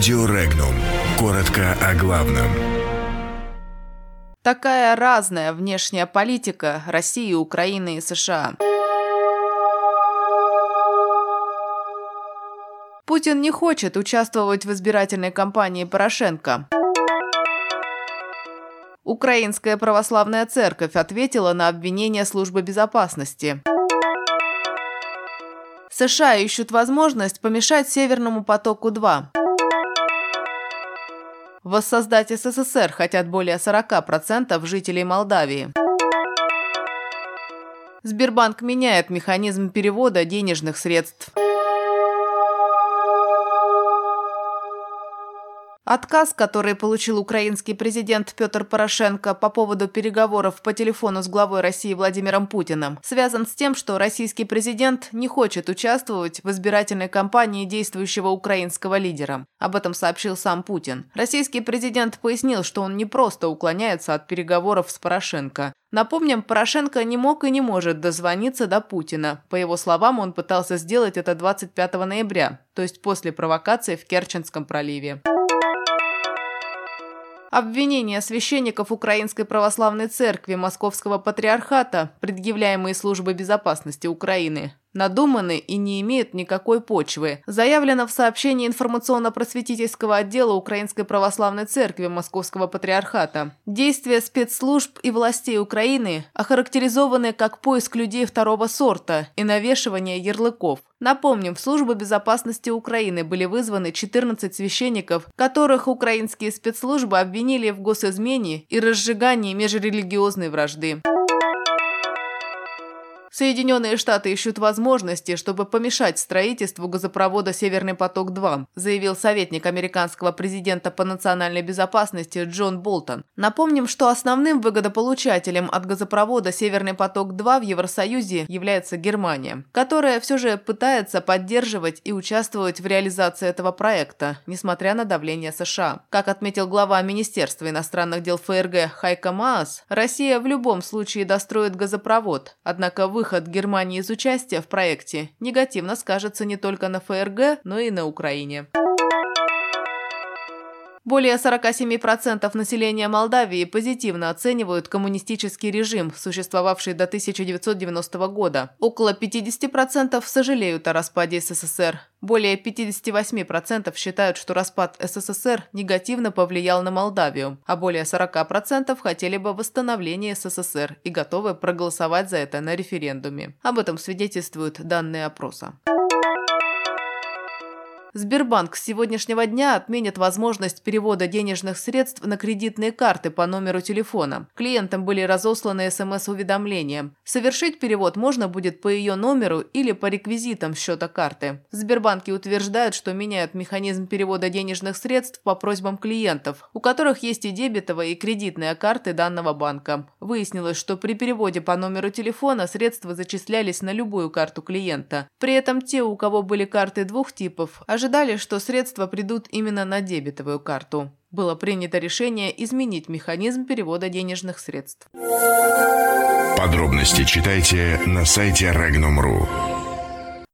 Радио Регнум. Коротко о главном. Такая разная внешняя политика России, Украины и США. Путин не хочет участвовать в избирательной кампании Порошенко. Украинская православная церковь ответила на обвинение службы безопасности. США ищут возможность помешать Северному потоку-2. Воссоздать СССР хотят более 40% жителей Молдавии. Сбербанк меняет механизм перевода денежных средств. Отказ, который получил украинский президент Петр Порошенко по поводу переговоров по телефону с главой России Владимиром Путиным, связан с тем, что российский президент не хочет участвовать в избирательной кампании действующего украинского лидера. Об этом сообщил сам Путин. Российский президент пояснил, что он не просто уклоняется от переговоров с Порошенко. Напомним, Порошенко не мог и не может дозвониться до Путина. По его словам, он пытался сделать это 25 ноября, то есть после провокации в Керченском проливе. Обвинения священников Украинской Православной Церкви Московского Патриархата, предъявляемые Службой безопасности Украины, надуманы и не имеют никакой почвы, заявлено в сообщении информационно-просветительского отдела Украинской Православной Церкви Московского Патриархата. Действия спецслужб и властей Украины охарактеризованы как поиск людей второго сорта и навешивание ярлыков. Напомним, в Службу безопасности Украины были вызваны 14 священников, которых украинские спецслужбы обвинили в госизмене и разжигании межрелигиозной вражды. Соединенные Штаты ищут возможности, чтобы помешать строительству газопровода «Северный поток-2», заявил советник американского президента по национальной безопасности Джон Болтон. Напомним, что основным выгодополучателем от газопровода «Северный поток-2» в Евросоюзе является Германия, которая все же пытается поддерживать и участвовать в реализации этого проекта, несмотря на давление США. Как отметил глава Министерства иностранных дел ФРГ Хайка Маас, Россия в любом случае достроит газопровод, однако вы выход Германии из участия в проекте негативно скажется не только на ФРГ, но и на Украине. Более 47% населения Молдавии позитивно оценивают коммунистический режим, существовавший до 1990 года. Около 50% сожалеют о распаде СССР. Более 58% считают, что распад СССР негативно повлиял на Молдавию, а более 40% хотели бы восстановления СССР и готовы проголосовать за это на референдуме. Об этом свидетельствуют данные опроса. Сбербанк с сегодняшнего дня отменит возможность перевода денежных средств на кредитные карты по номеру телефона. Клиентам были разосланы СМС-уведомления. Совершить перевод можно будет по ее номеру или по реквизитам счета карты. В Сбербанке утверждают, что меняют механизм перевода денежных средств по просьбам клиентов, у которых есть и дебетовая, и кредитная карты данного банка. Выяснилось, что при переводе по номеру телефона средства зачислялись на любую карту клиента. При этом те, у кого были карты двух типов, ожидали, что средства придут именно на дебетовую карту. Было принято решение изменить механизм перевода денежных средств. Подробности читайте на сайте Regnum.ru.